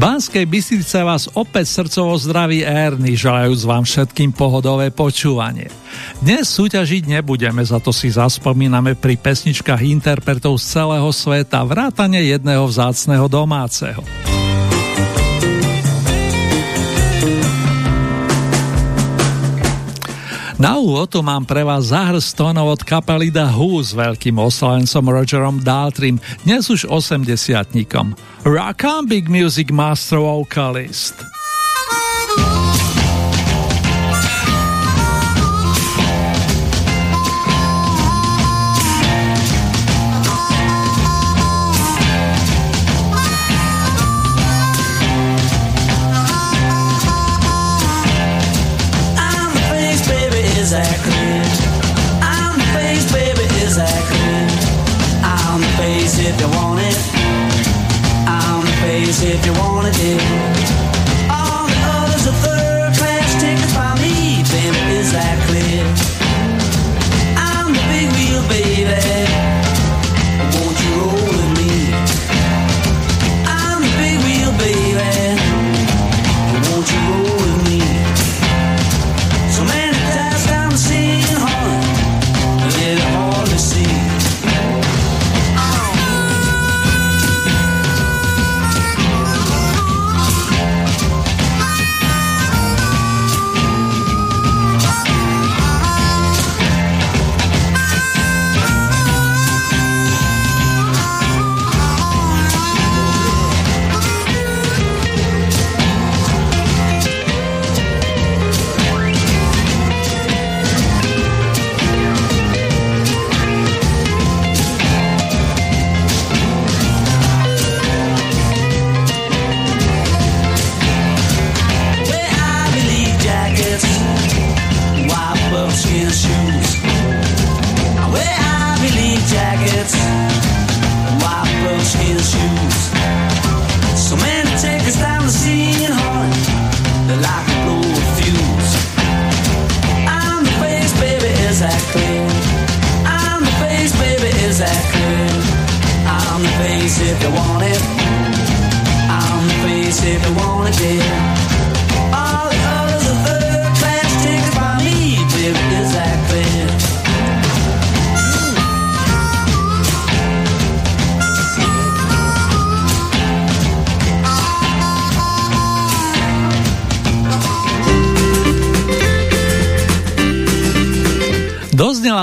Banskej Bystrice vás opäť srdcovo zdraví Erny, želajúc vám všetkým pohodové počúvanie. Dnes súťažiť nebudeme, za to si zaspomíname pri pesničkách interpretov z celého sveta, vrátane jedného vzácného domáceho. Na úvod tu mám pre vás zahrst tónov od kapely The Who s veľkým oslavencom Rogerom Daltrym, dnes už 80 Rock on Big Music Master Vocalist.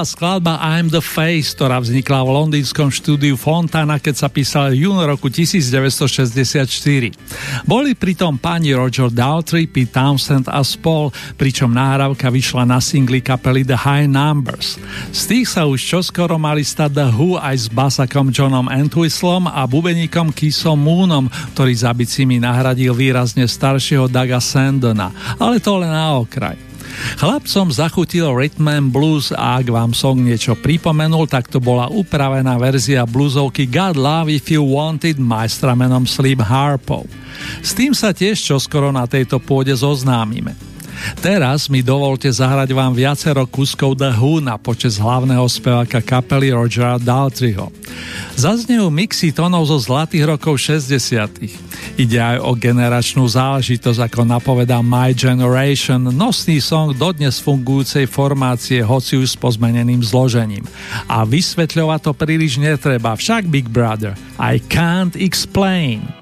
Skladba I'm the Face, ktorá vznikla v londýnskom štúdiu Fontana, keď sa písal jún roku 1964. Boli pritom pani Roger Daltrey, Pete Townsend a spol, pričom náhrávka vyšla na singli kapely The High Numbers. Z tých sa už čoskoro mali stať The Who aj s basakom Johnom Entwistlom a bubeníkom Kisom Moonom, ktorý za bicimi nahradil výrazne staršieho Daga Sandona, ale to len na okraj. Chlapcom zachutil Rhythm and Blues a ak vám song niečo pripomenul, tak to bola upravená verzia bluesovky God Love If You Wanted majstra menom Slim Harpo. S tým sa tiež čoskoro na tejto pôde zoznámime. Teraz mi dovolte zahrať vám viacero kuskov The Who na počas hlavného speváka kapely Rogera Daltryho. Zaznejú mixy tónov zo zlatých rokov 60. Ide aj o generačnú záležitosť, ako napovedá My Generation, nosný song dodnes fungujúcej formácie, hoci už s pozmeneným zložením. A vysvetľovať to príliš netreba, však Big Brother, I can't explain.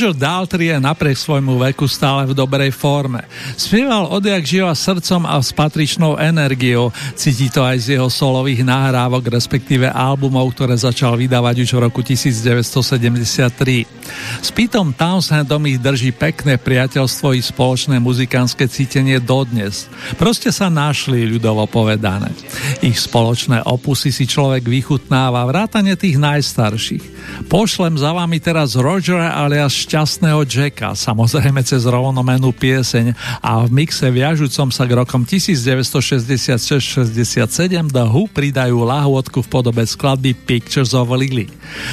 Roger Daltrey je napriek svojmu veku stále v dobrej forme. Spieval odjak živa srdcom a s patričnou energiou. Cíti to aj z jeho solových nahrávok, respektíve albumov, ktoré začal vydávať už v roku 1973. S Petom Townsendom ich drží pekné priateľstvo i spoločné muzikánske cítenie dodnes. Proste sa našli, ľudovo povedané. Ich spoločné opusy si človek vychutnáva, vrátane tých najstarších. Pošlem za vami teraz Rogera alias šťastného Jacka, samozrejme cez rovnomenú pieseň a v mixe viažúcom sa k rokom 1966-67 The Who pridajú lahôdku v podobe skladby Pictures of Lily.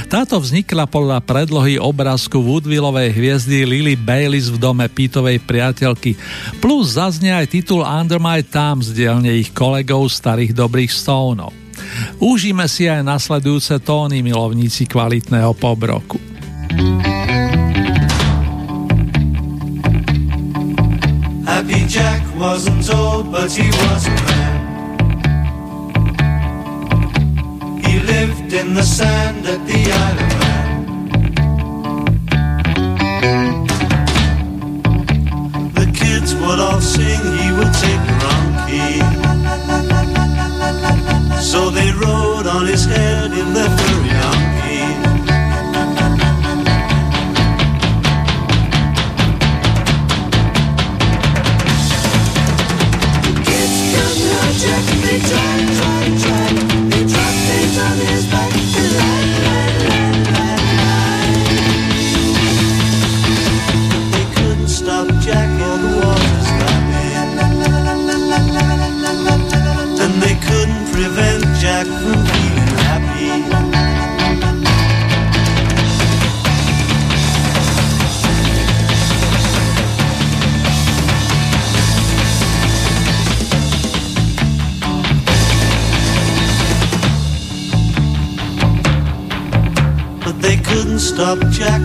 Táto vznikla podľa predlohy obrázku Woodvillovej hviezdy Lily Baylis v dome Pítovej priateľky, plus zaznie aj titul Under My Thumb z dielne ich kolegov starých dobrých stónov. Užíme si aj nasledujúce tóny milovníci kvalitného pobroku. Happy Jack wasn't old, but he was a man. Lived in the sand at the Isle kids would all sing, he would take the wrong key. So they rode on his head in their furry donkey. The kids come out They subject.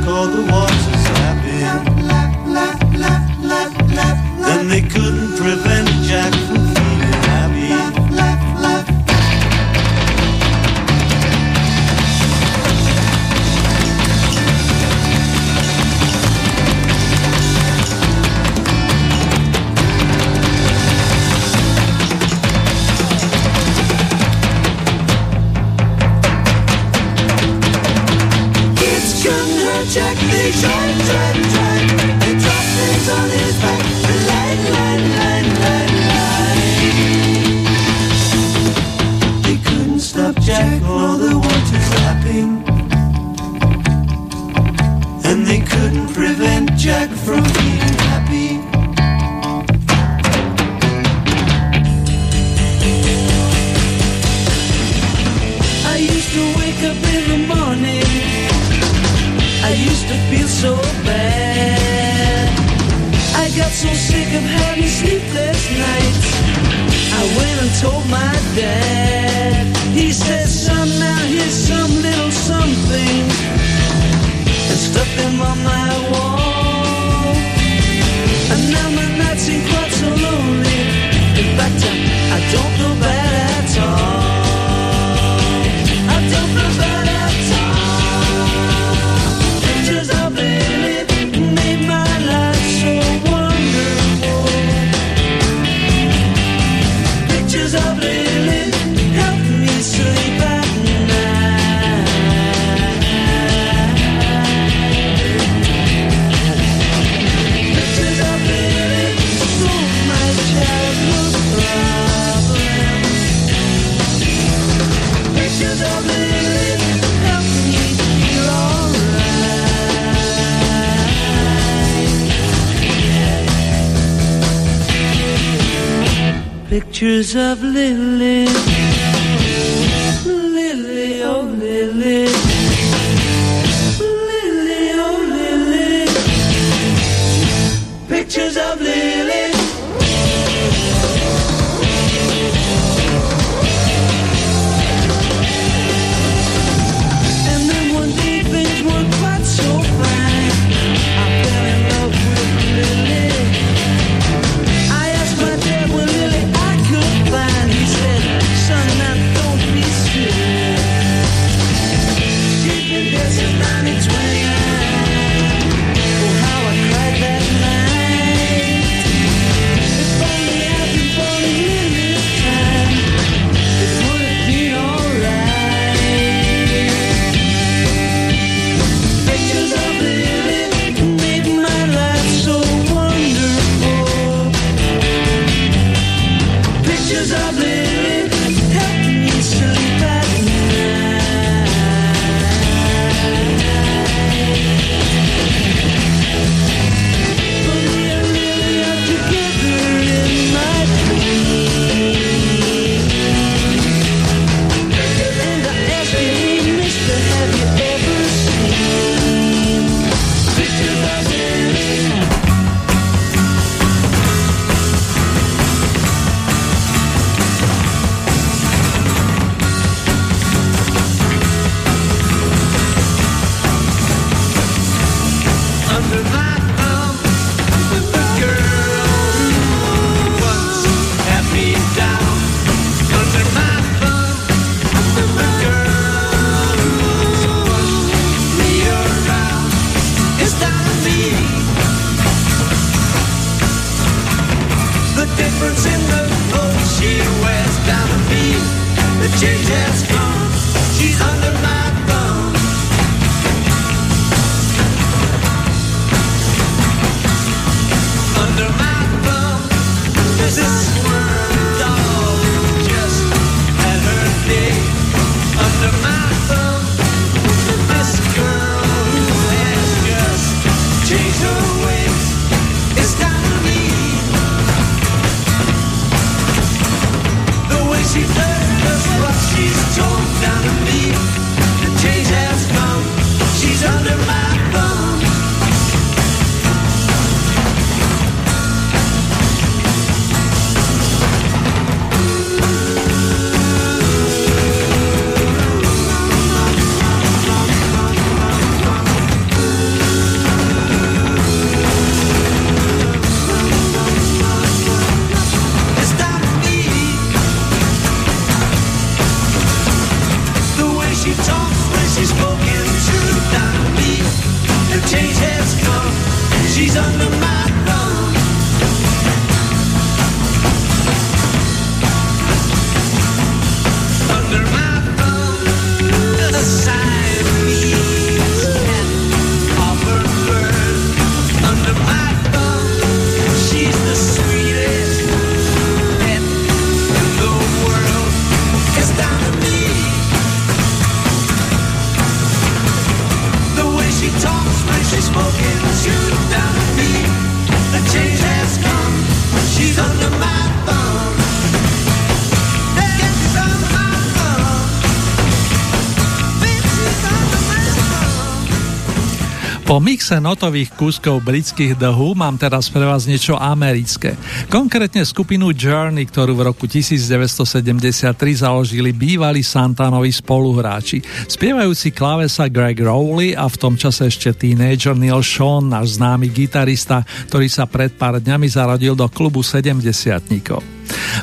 Mixe notových kúskov britských The Who mám teraz pre vás niečo americké. Konkrétne skupinu Journey, ktorú v roku 1973 založili bývalí Santanovi spoluhráči. Spievajúci klávesa Greg Rowley a v tom čase ešte teenager Neil Sean, náš známy gitarista, ktorý sa pred pár dňami zaradil do klubu 70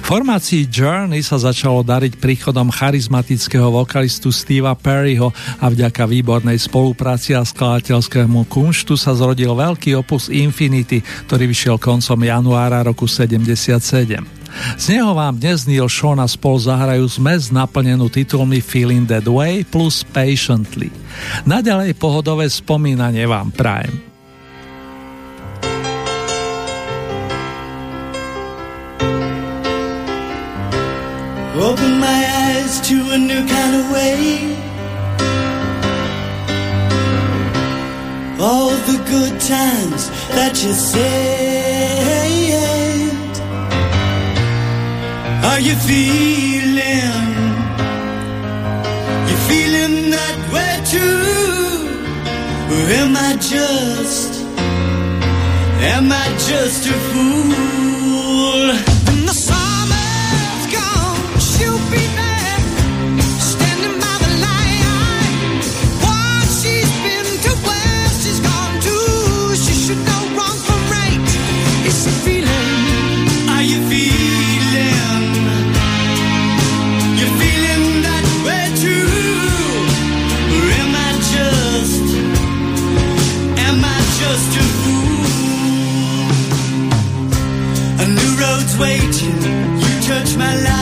Formácii Journey sa začalo dariť príchodom charizmatického vokalistu Steva Perryho a vďaka výbornej spolupráci a skladateľskému kunštu sa zrodil veľký opus Infinity, ktorý vyšiel koncom januára roku 77. Z neho vám dnes Neil Sean a spol zahrajú zmes naplnenú titulmi Feeling That Way plus Patiently. Naďalej pohodové spomínanie vám prajem. Open my eyes to a new kind of way. All the good times that you said. Are you feeling? You feeling that way too? Or am I just? Am I just a fool? My life.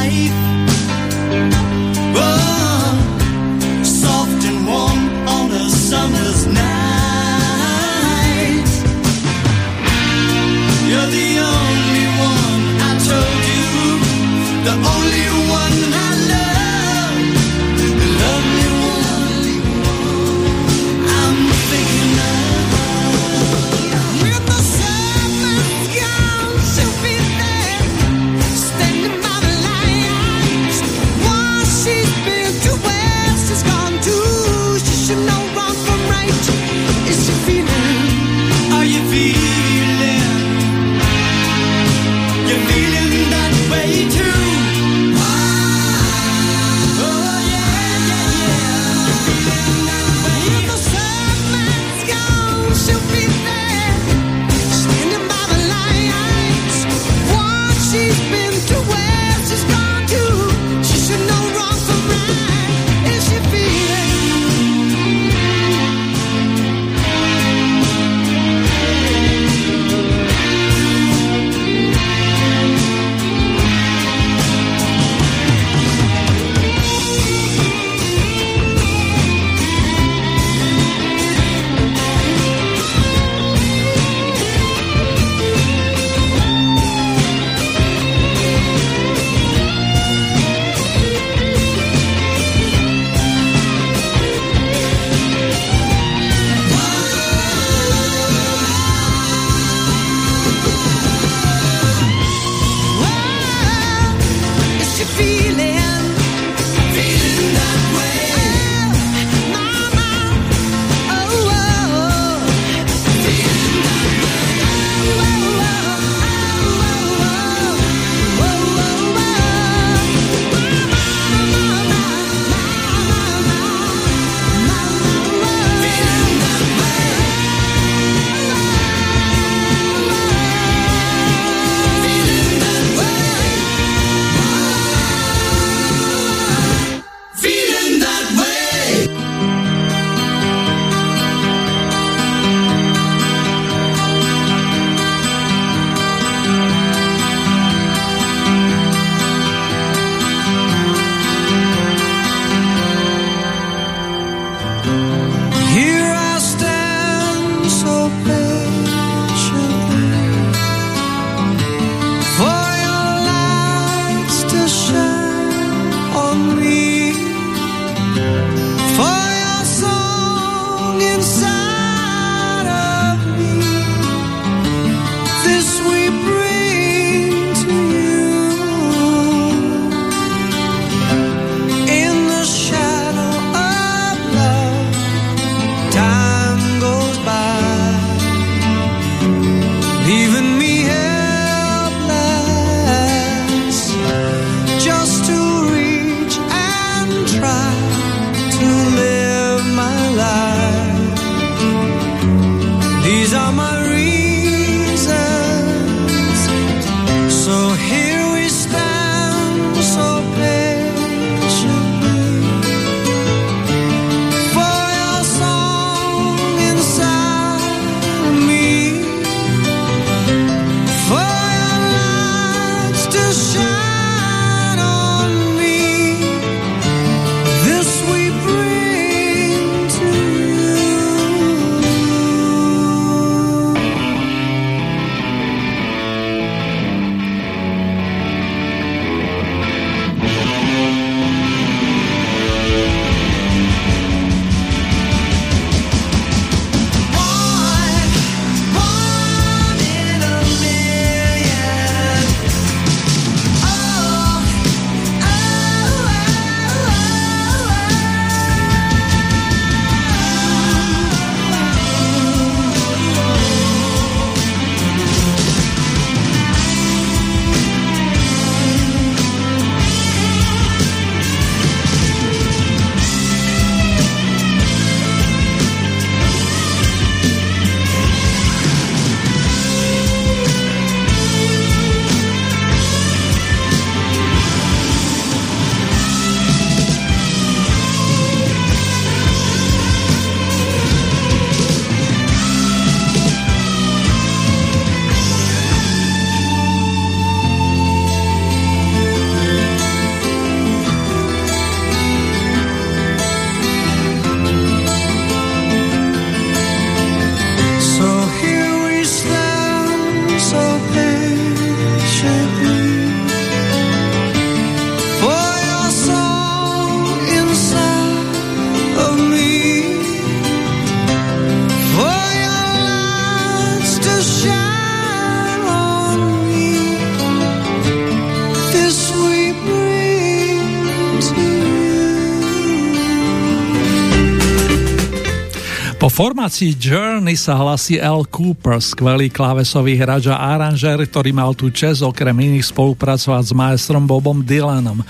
Formácii Journey sa hlasí L. Cooper, skvelý klávesový hráč a aranžér, ktorý mal tú čest okrem iných spolupracovať s maestrom Bobom Dylanom.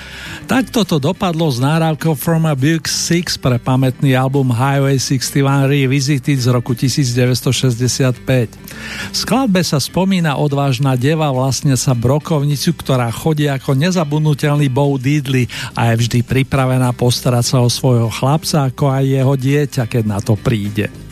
Takto to dopadlo s náravkou From a Big Six pre pamätný album Highway 61 Revisited z roku 1965. V skladbe sa spomína odvážna deva vlastne sa brokovnicu, ktorá chodí ako nezabudnutelný Bo Diddley a je vždy pripravená postarať sa o svojho chlapca ako aj jeho dieťa, keď na to príde.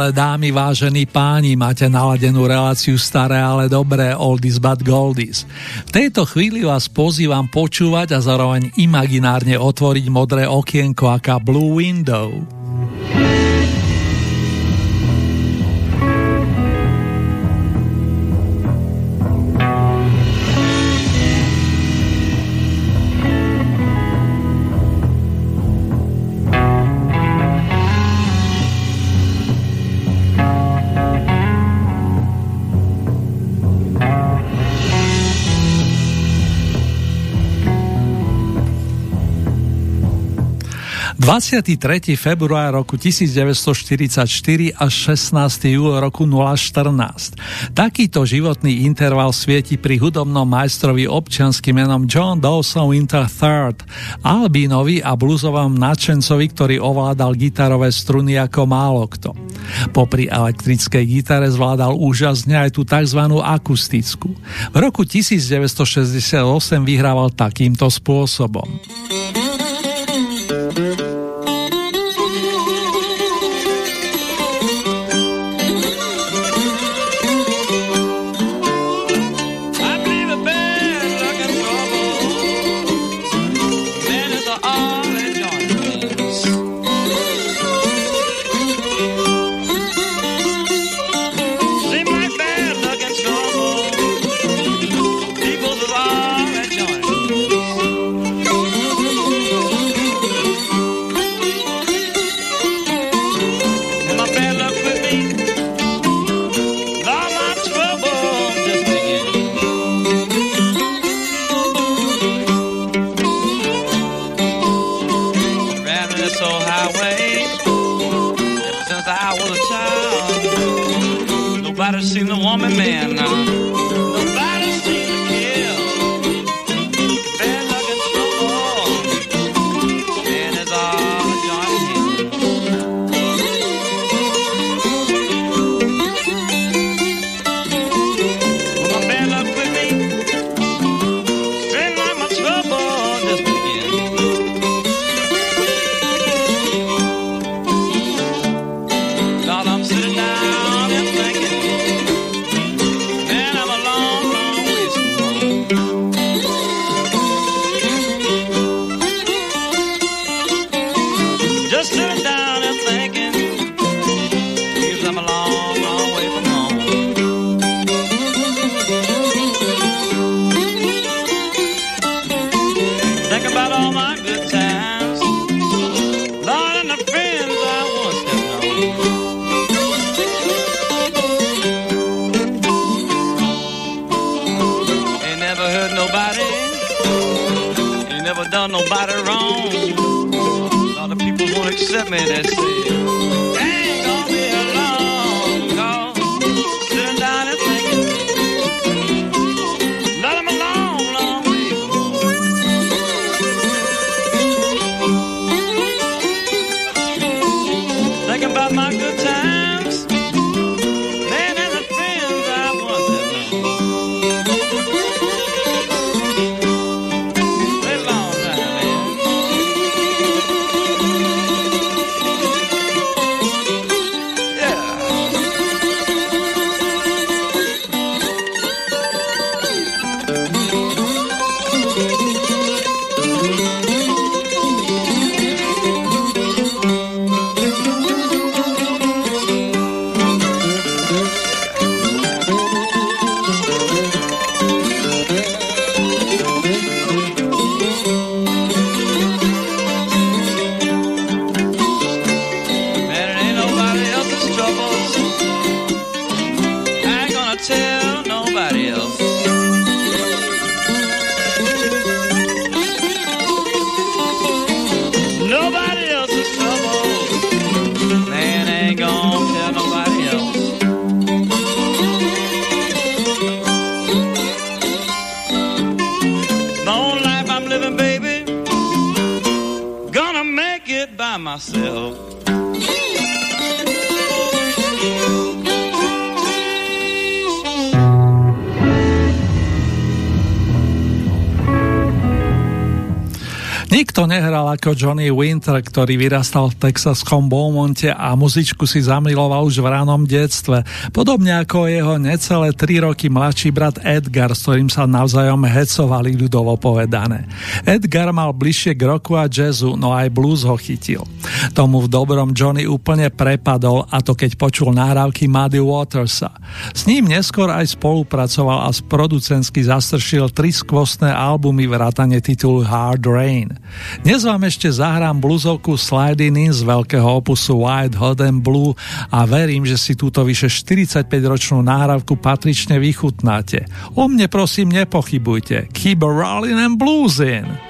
Milé dámy, vážení páni, máte naladenú reláciu staré, ale dobré, oldies but goldies. V tejto chvíli vás pozývam počúvať a zároveň imaginárne otvoriť modré okienko aká Blue Window. 23. február roku 1944 až 16. júl roku 014. Takýto životný interval svieti pri hudobnom majstrovi občianským menom John Dawson Winter III, albínovi a bluzovom nadšencovi, ktorý ovládal gitarové struny ako málo kto. Popri elektrickej gitare zvládal úžasne aj tú tzv. akustickú. V roku 1968 vyhrával takýmto spôsobom. Highway. Ever since I was a child, nobody seen the woman man now. by myself. Mm. Ako Johnny Winter, ktorý vyrastal v texaskom Beaumonte a muzičku si zamiloval už v ránom detstve. Podobne ako jeho necelé 3 roky mladší brat Edgar, s ktorým sa navzájom hecovali ľudovo povedané. Edgar mal bližšie k roku a jazzu, no aj blues ho chytil. Tomu v dobrom Johnny úplne prepadol a to keď počul nahrávky Muddy Watersa. S ním neskôr aj spolupracoval a z producentsky zastršil tri skvostné albumy vrátane titulu Hard Rain. Dnes vám ešte zahrám bluzovku Sliding In z veľkého opusu White Hot and Blue a verím, že si túto vyše 45-ročnú náhrávku patrične vychutnáte. O mne prosím nepochybujte. Keep a rolling and bluesin'.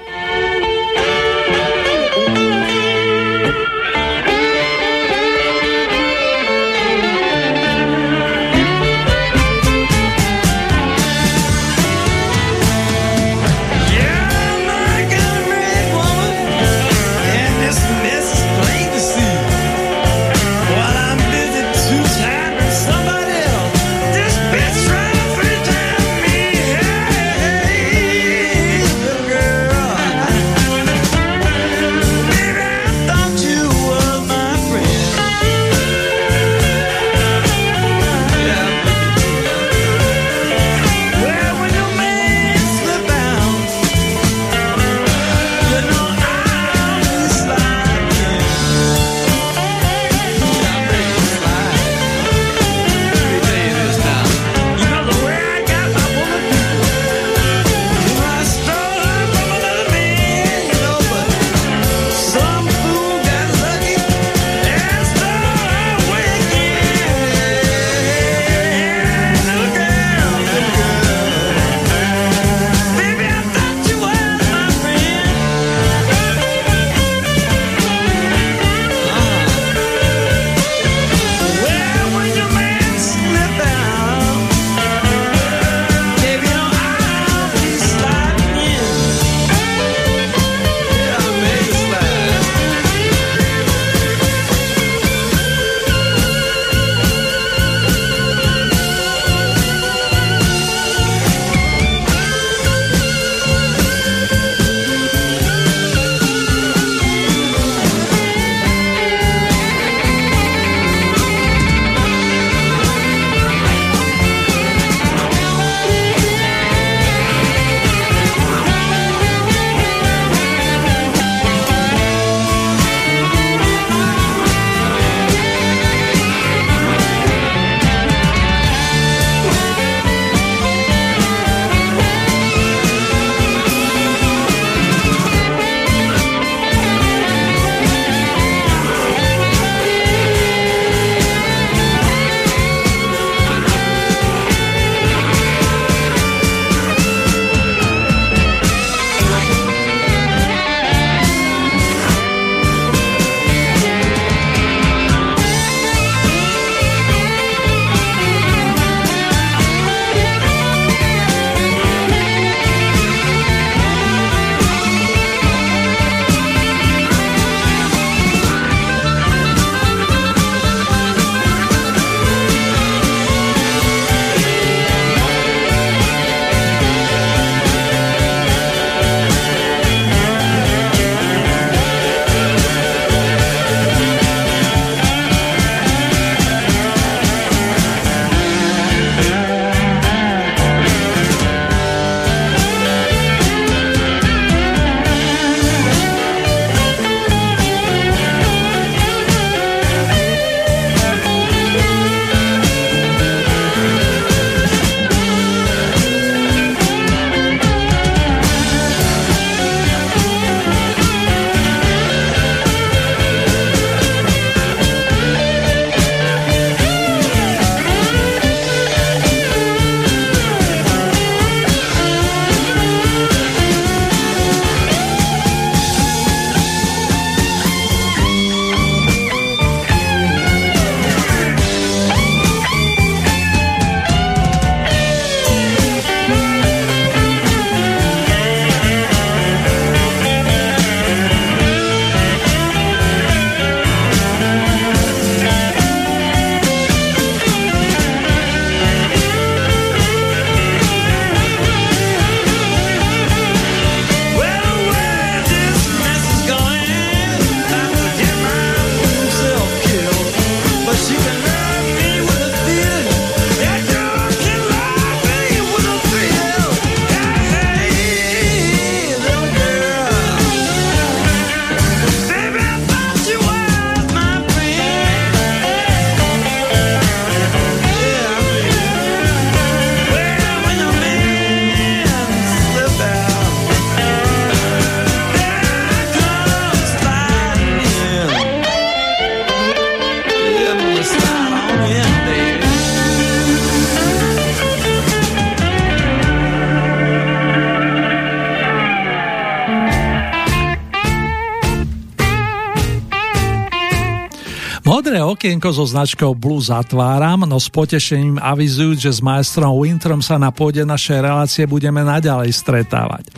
Okienko so značkou Blue zatváram, no s potešením avizujú, že s majstrom Wintrom sa na pôde našej relácie budeme naďalej stretávať.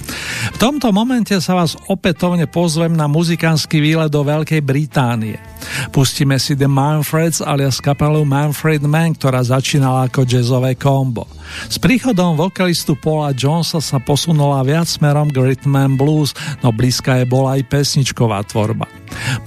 V tomto momente sa vás opätovne pozvem na muzikánsky výlet do Veľkej Británie. Pustíme si The Manfreds alias kapelu Manfred Man, ktorá začínala ako jazzové kombo. S príchodom vokalistu Paula Jonesa sa posunula viac smerom k blues, no blízka je bola aj pesničková tvorba.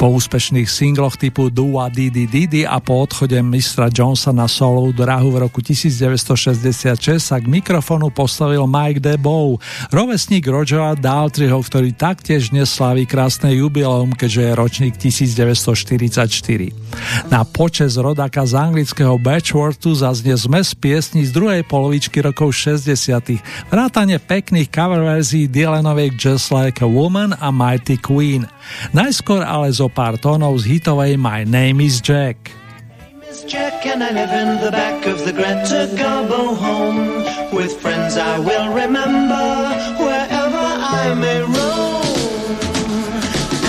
Po úspešných singloch typu Dua Didi Didi a po odchode mistra Jonesa na solovú drahu v roku 1966 sa k mikrofonu postavil Mike DeBow, rovesník Rogera Daltryho, ktorý taktiež dnes slaví krásne jubileum, keďže je ročník 1944. Na počes rodaka z anglického Batchworthu zaznie zmes piesní z druhej polovičky rokov 60. Vrátane pekných cover verzií Dylanovej Just Like a Woman a Mighty Queen. Najskôr ale zo pár tónov z hitovej My Name is Jack. My is Jack and I live in the back of the Greta Garbo home. With friends I will remember wherever I may roam.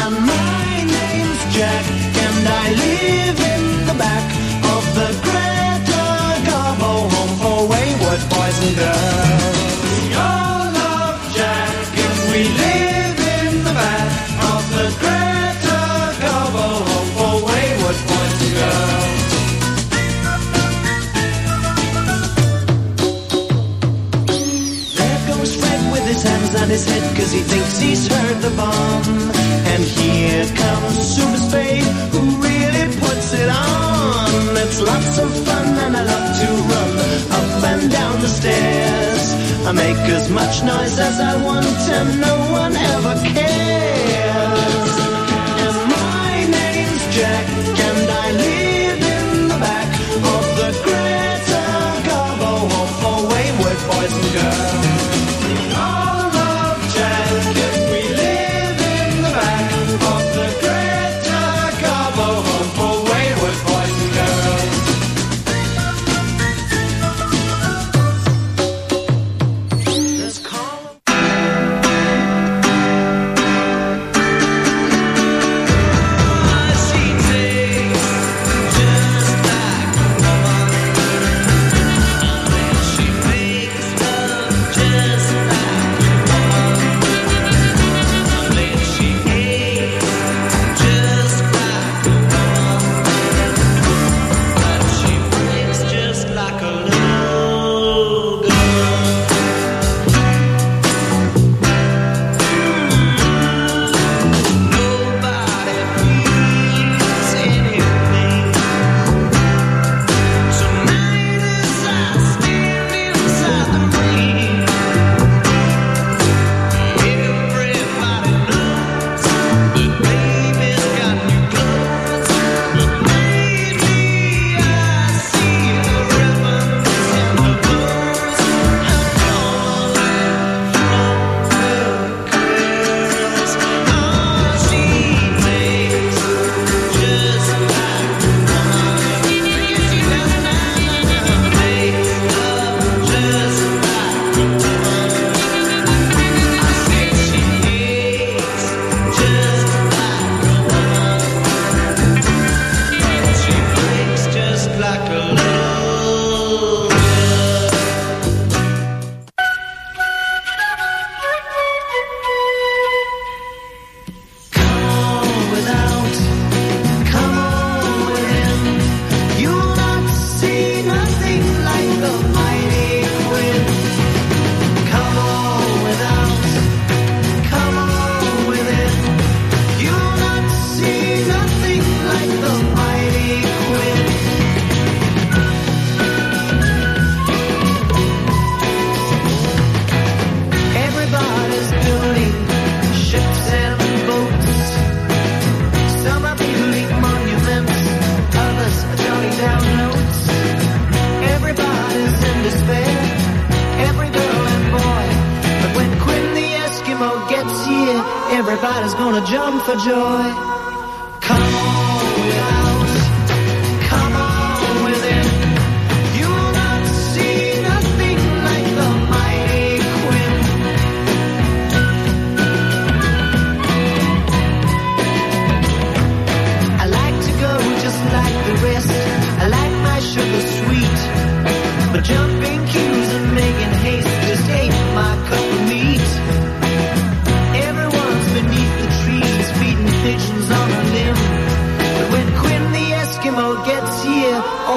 And my name's Jack and I live in the back of the Greta Garbo home. For wayward boys and girls on his head cause he thinks he's heard the bomb. And here comes Super Spade who really puts it on. It's lots of fun and I love to run up and down the stairs. I make as much noise as I want and no one ever cares.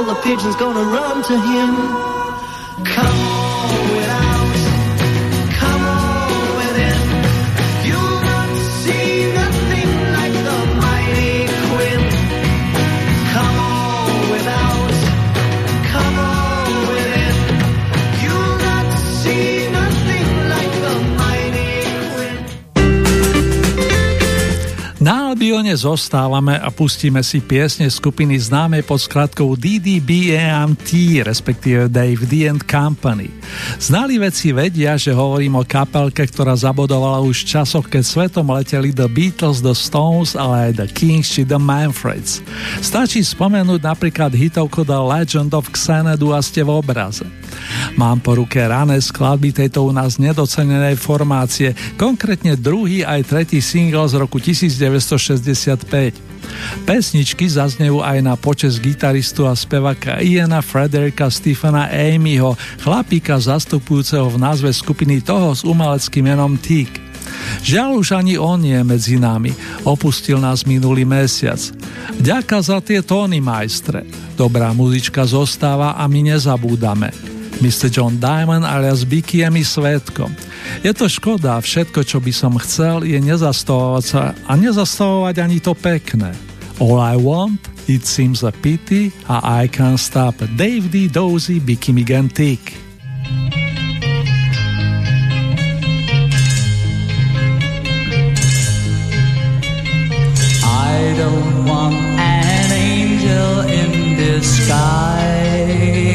All the pigeons gonna run to him. Come Albione zostávame a pustíme si piesne skupiny známej pod skratkou DDBAMT, respektíve Dave D and Company. Znali veci vedia, že hovorím o kapelke, ktorá zabodovala už v časoch, keď svetom leteli The Beatles, The Stones, ale aj The Kings či The Manfreds. Stačí spomenúť napríklad hitovku The Legend of Xanadu a ste v obraze. Mám po ruke rané skladby tejto u nás nedocenenej formácie, konkrétne druhý aj tretí single z roku 1965. Pesničky zaznejú aj na počes gitaristu a spevaka Iana Frederika Stephena Amyho, chlapíka zastupujúceho v názve skupiny toho s umeleckým menom Tík. Žiaľ už ani on je medzi nami, opustil nás minulý mesiac. Ďaká za tie tóny, majstre. Dobrá muzička zostáva a my nezabúdame. Mr. John Diamond alias Bicky je mi svetkom. Je to škoda, všetko, čo by som chcel, je nezastavovať sa a nezastavovať ani to pekné. All I want, it seems a pity a I can't stop. Dave D. Dozy, Bicky Migantic. I don't want an angel in disguise.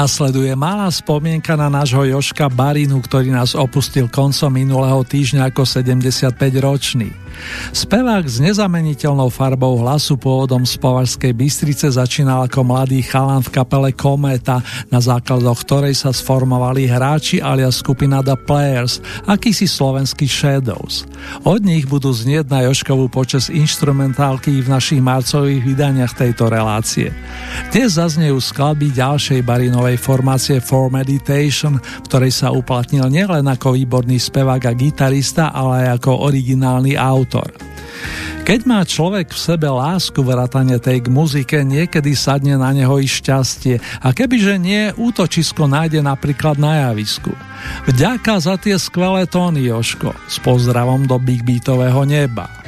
Nasleduje malá spomienka na nášho Joška Barinu, ktorý nás opustil koncom minulého týždňa ako 75-ročný. Spevák s nezameniteľnou farbou hlasu pôvodom z Považskej Bystrice začínal ako mladý chalan v kapele Kométa, na základoch ktorej sa sformovali hráči alias skupina The Players, akýsi slovenský Shadows. Od nich budú znieť na Joškovú počas instrumentálky v našich marcových vydaniach tejto relácie. Dnes zaznejú skladby ďalšej barinovej formácie For Meditation, v ktorej sa uplatnil nielen ako výborný spevák a gitarista, ale aj ako originálny autor autor. Keď má človek v sebe lásku vrátane tej k muzike, niekedy sadne na neho i šťastie a kebyže nie, útočisko nájde napríklad na javisku. Vďaka za tie skvelé tóny, Joško, s pozdravom do big beatového neba.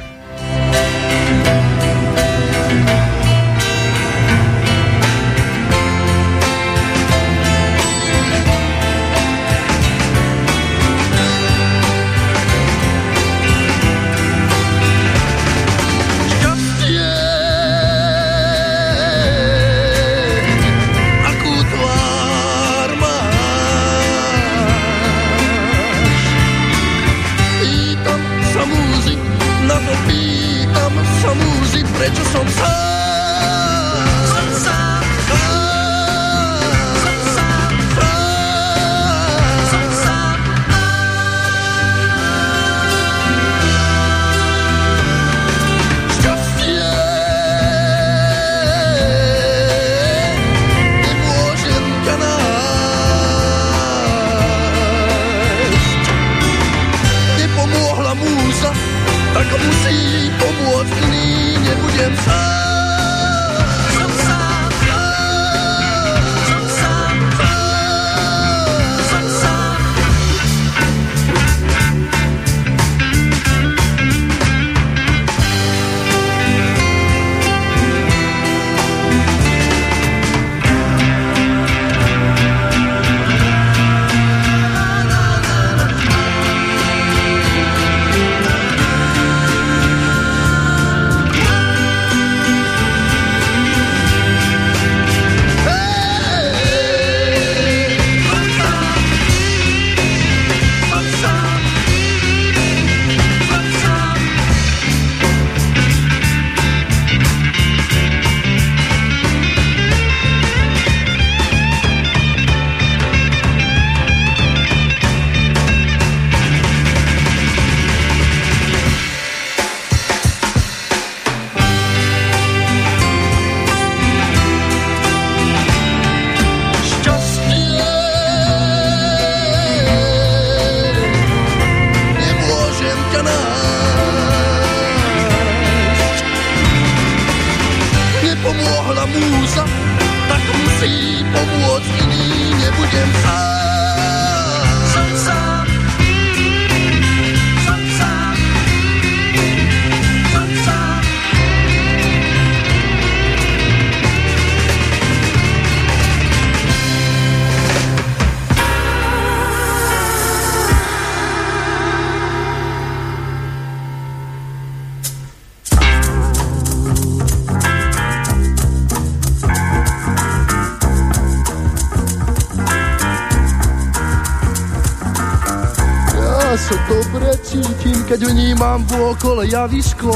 vnímam okolo javisko.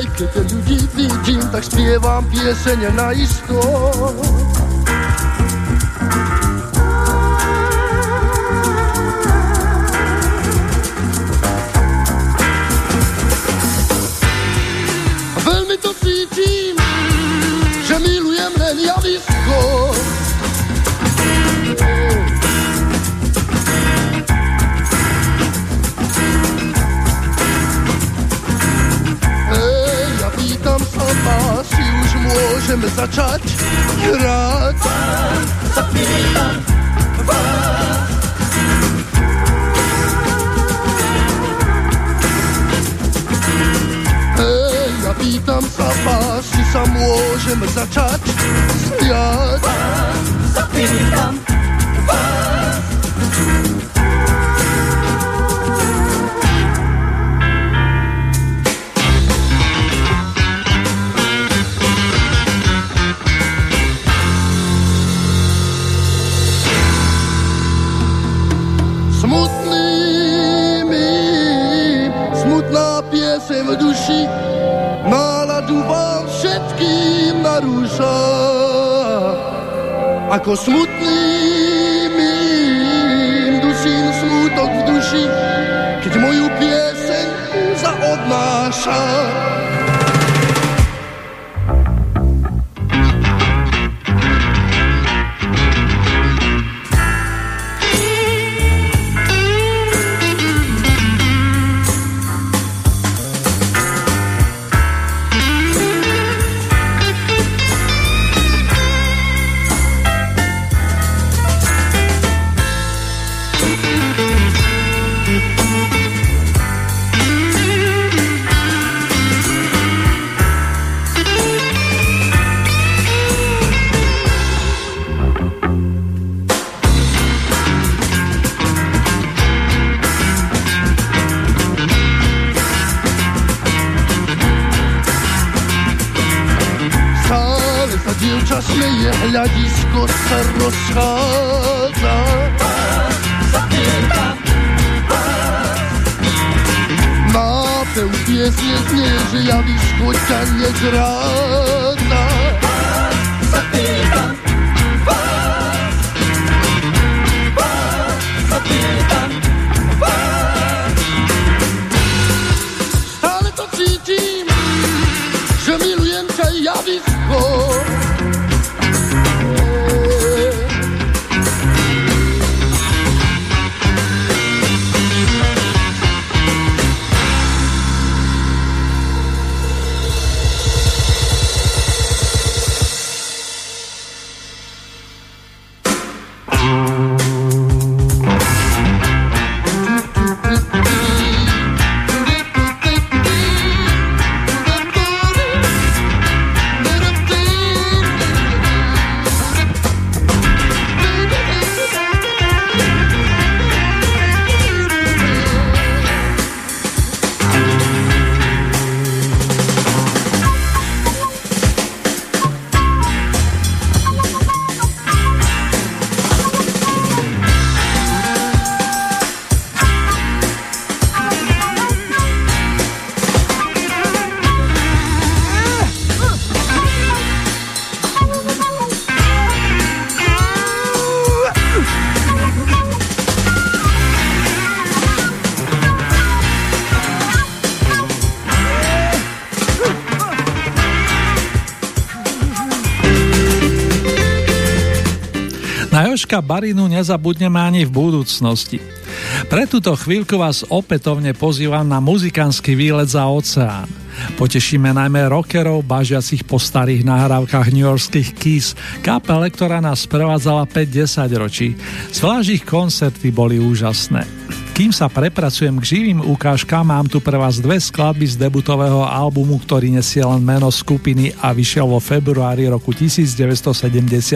Ej, keď ľudí vidím, tak spievam piesene na isto. si v duši náladu vám všetkým narúša. Ako smutným im dusím smútok v duši, keď moju pieseň zaodnáša. hladisko se rozcházá. Máte uvěřit mě, že javisko tě nezrádá. Joška Barinu nezabudneme ani v budúcnosti. Pre túto chvíľku vás opätovne pozývam na muzikánsky výlet za oceán. Potešíme najmä rockerov bažiacich po starých nahrávkach New Yorkských Keys, kapele, ktorá nás prevádzala 5-10 ročí. Zvlášť ich koncerty boli úžasné. Kým sa prepracujem k živým ukážkám, mám tu pre vás dve skladby z debutového albumu, ktorý nesie len meno skupiny a vyšiel vo februári roku 1974.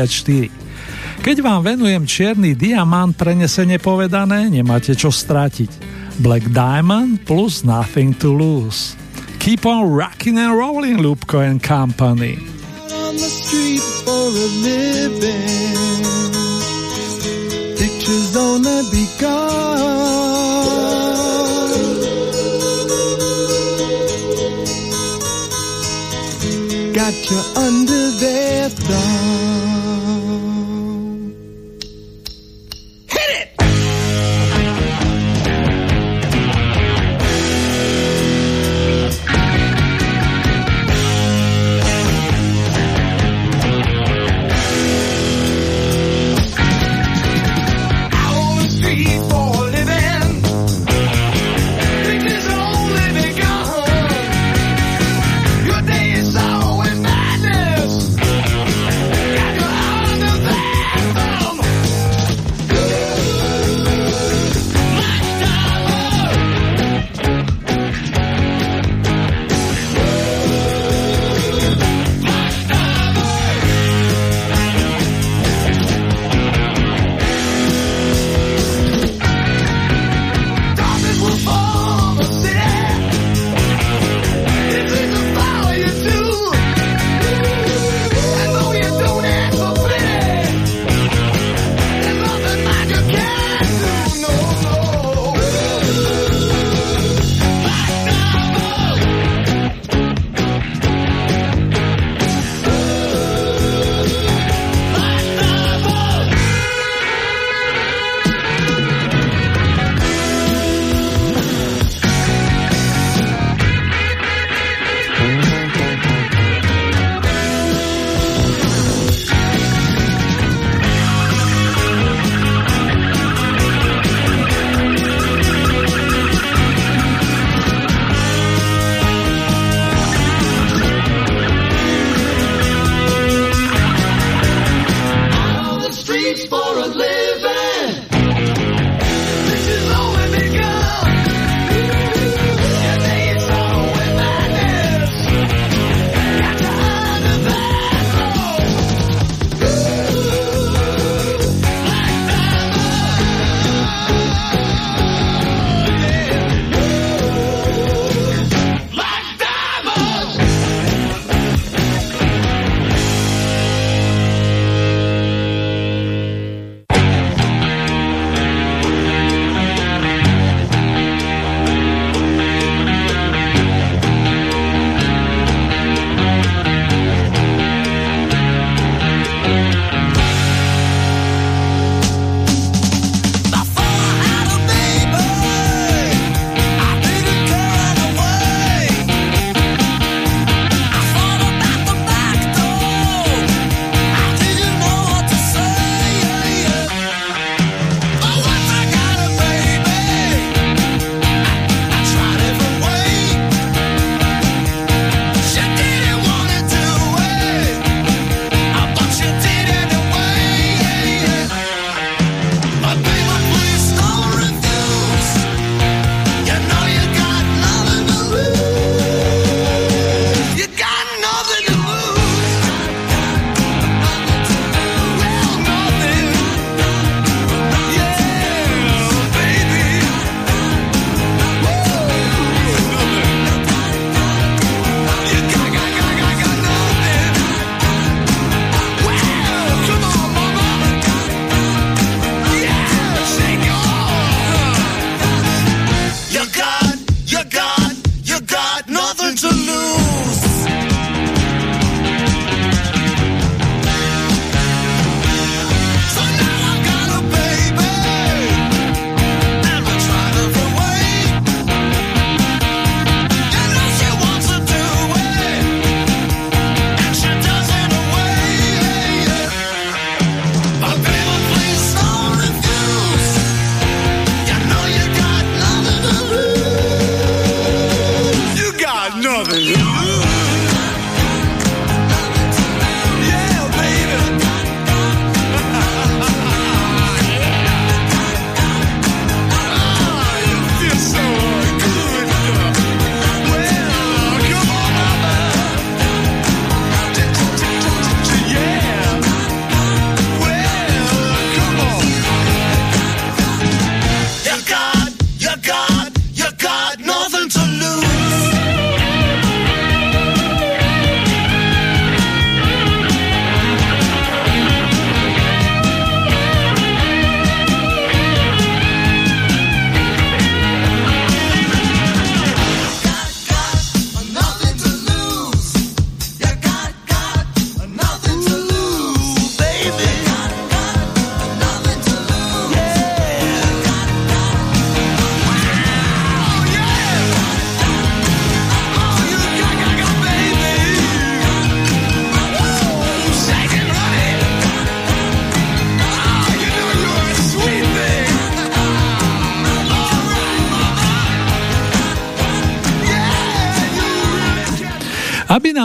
Keď vám venujem čierny diamant prenesene povedané, nemáte čo stratiť. Black Diamond plus Nothing to Lose. Keep on rocking and rolling, Lupko and Company. On the street for a living Pictures only begun Got you under their thumb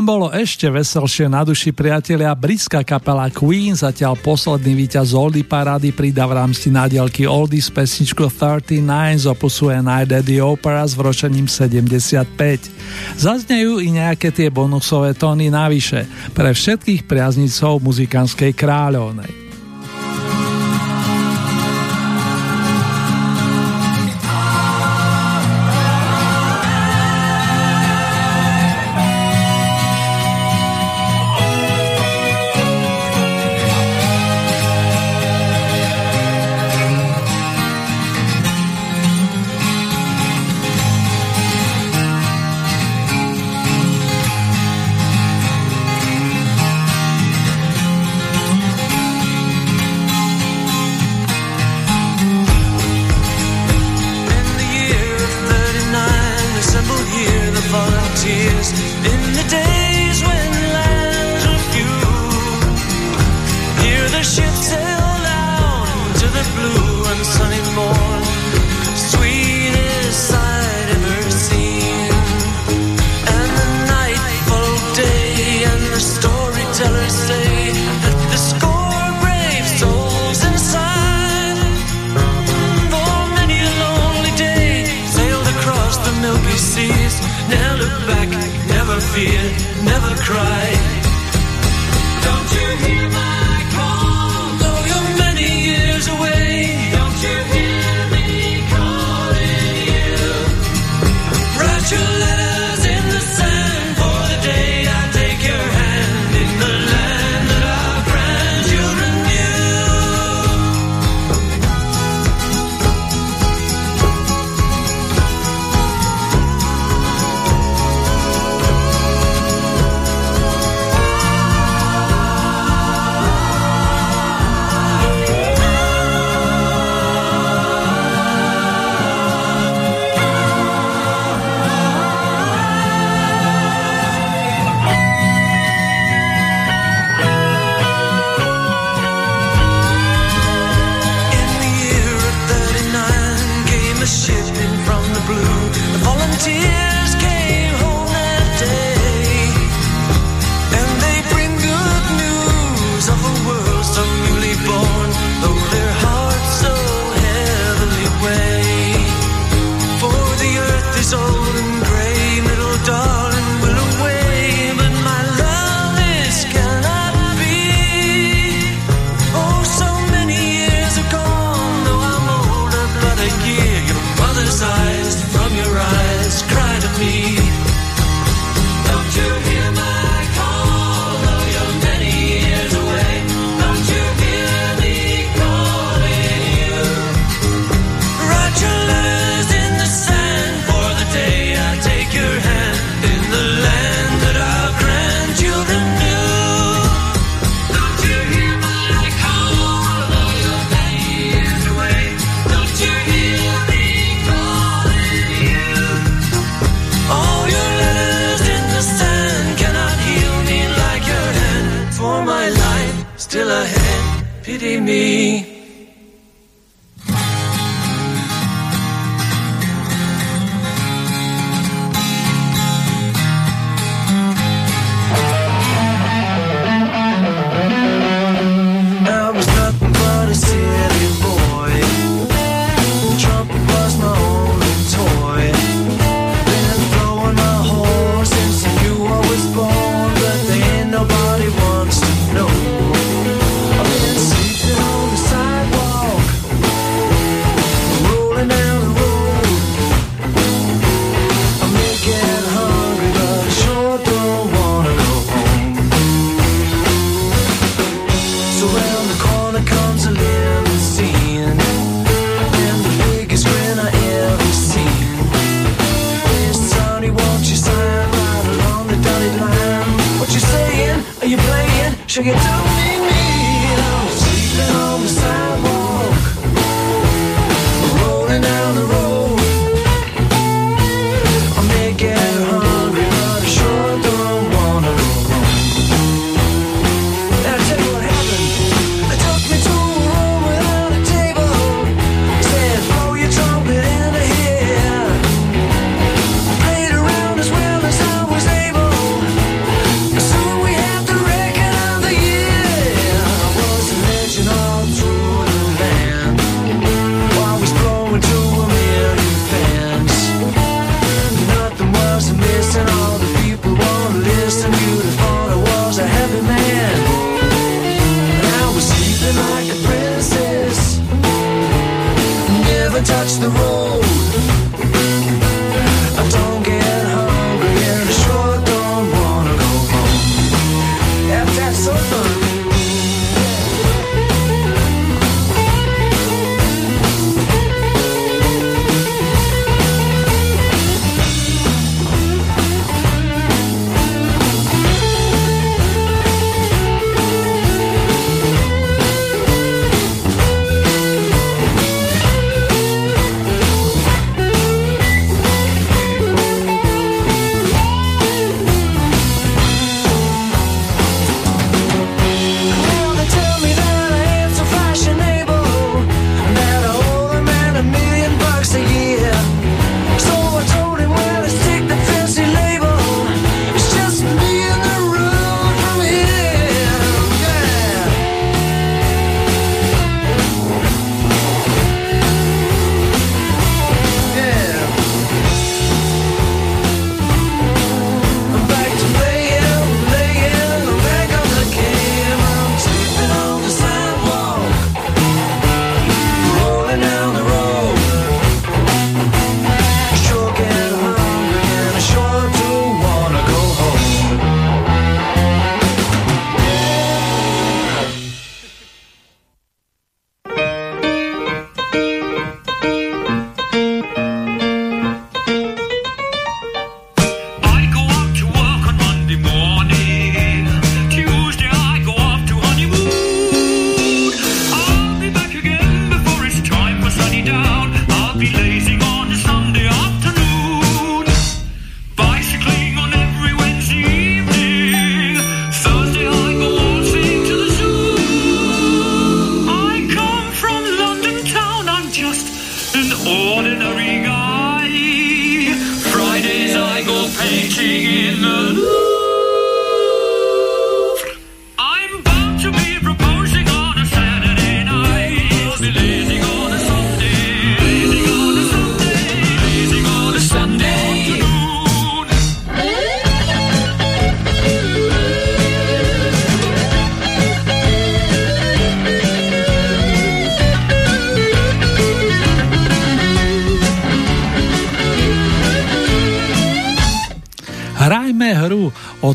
nám bolo ešte veselšie na duši priatelia, britská kapela Queen zatiaľ posledný víťaz Oldie parády pridá v rámci nádielky Oldies pesničku 39 z opusu at the Opera s vročením 75. Zaznejú i nejaké tie bonusové tóny navyše pre všetkých priaznicov muzikánskej kráľovnej.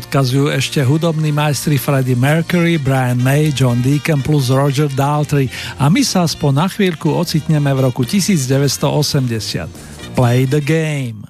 Odkazujú ešte hudobní majstri Freddie Mercury, Brian May, John Deacon plus Roger Daltrey a my sa aspoň na chvíľku ocitneme v roku 1980. Play the game.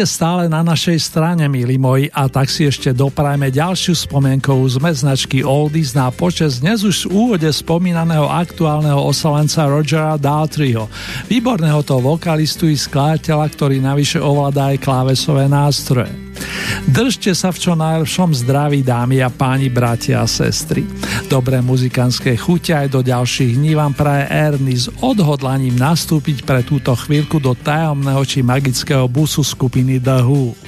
Je stále na našej strane, milí moji, a tak si ešte doprajme ďalšiu spomienkovú zmeznačky Oldies na počas dnes už v úvode spomínaného aktuálneho osalenca Rogera Daltryho, výborného toho vokalistu i skladateľa, ktorý navyše ovláda aj klávesové nástroje. Držte sa v čo najlepšom zdraví, dámy a páni, bratia a sestry. Dobré muzikánske chute aj do ďalších dní vám praje Ernie s odhodlaním nastúpiť pre túto chvíľku do tajomného či magického busu skupiny The Who.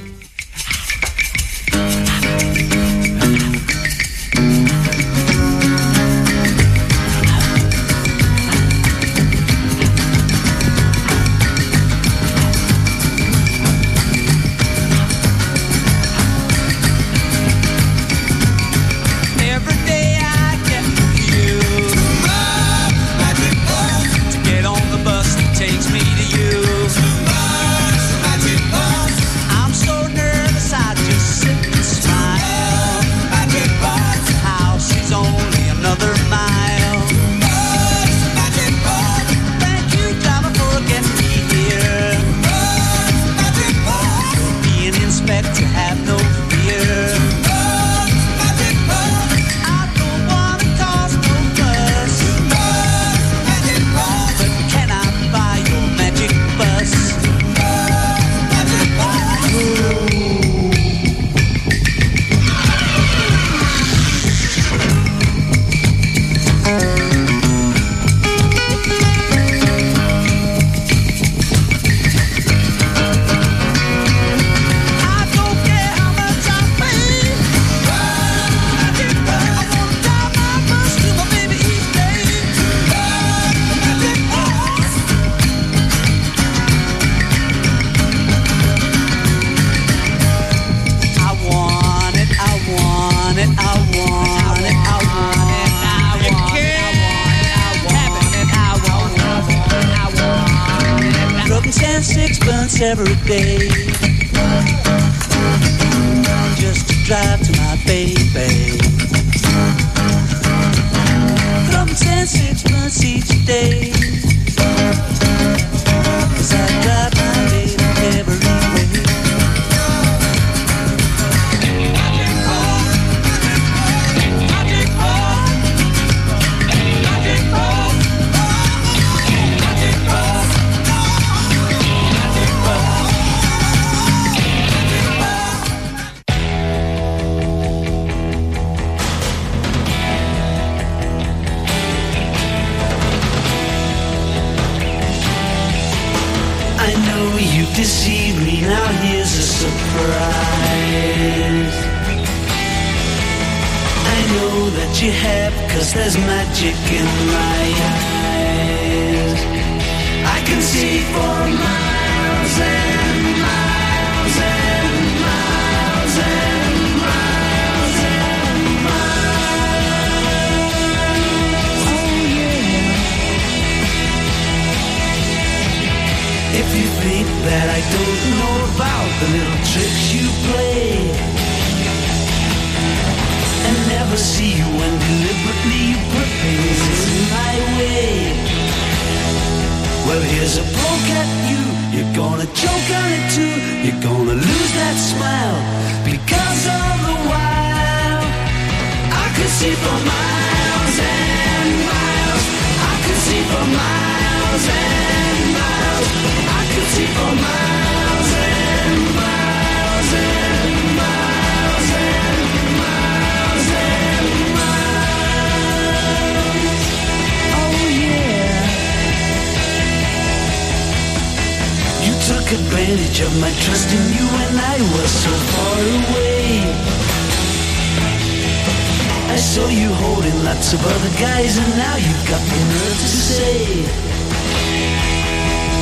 Guys and now you've got the nerve to say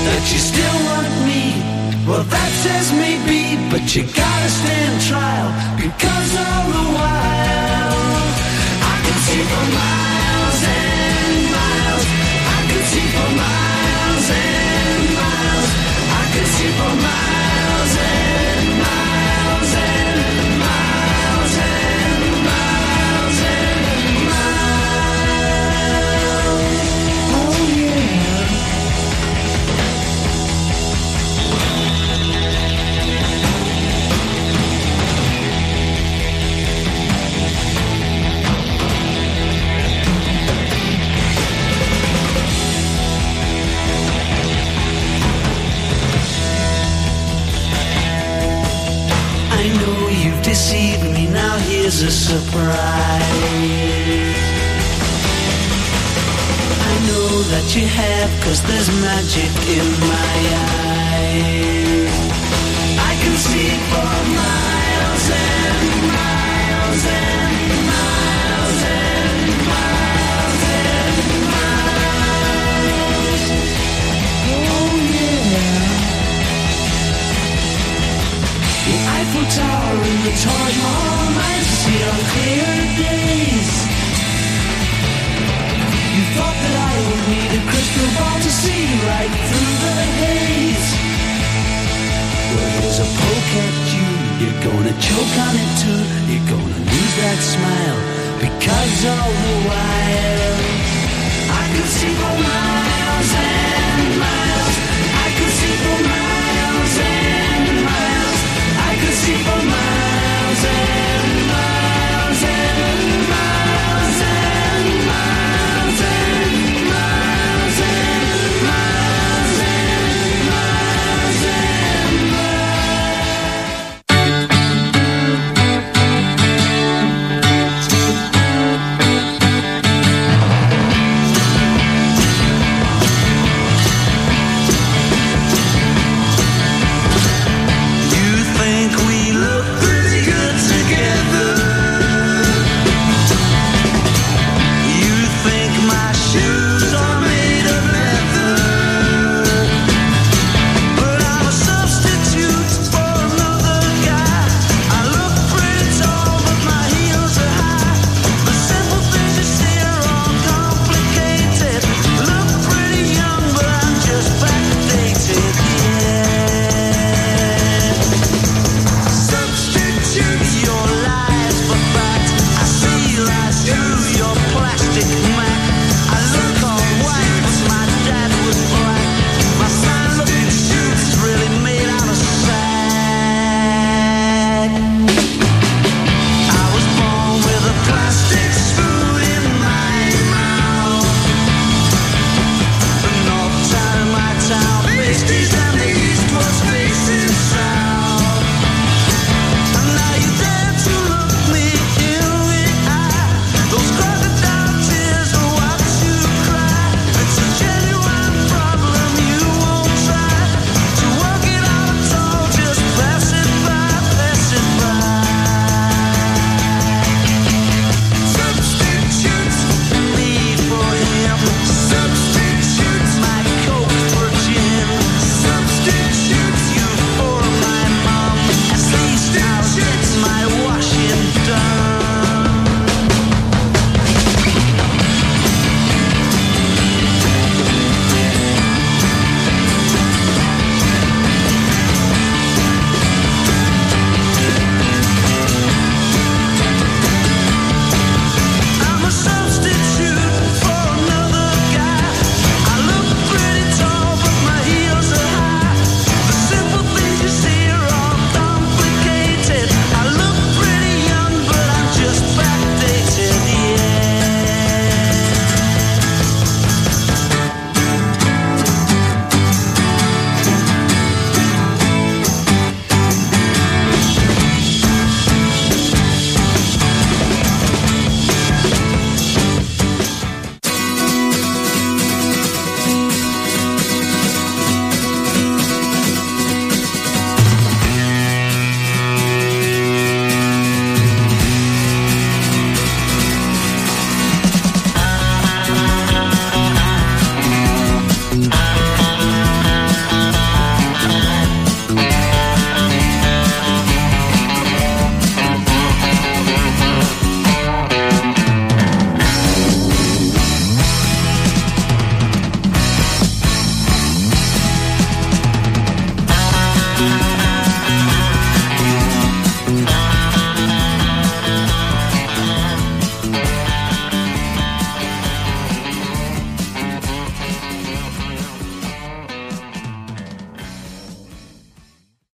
that you still want me. Well, that says maybe, but you gotta stand trial because all the while I can see for miles and miles. I can see for miles and miles. I can see for miles you've deceived me, now here's a surprise. I know that you have, cause there's magic in my eyes. I can see for miles time home to see on clear days. You thought that I would need a crystal ball to see right through the haze. Well, here's a poke at you. You're gonna choke on it too. You're gonna lose that smile because all the while I could see for miles and miles. I could see for miles and miles. I could see for miles.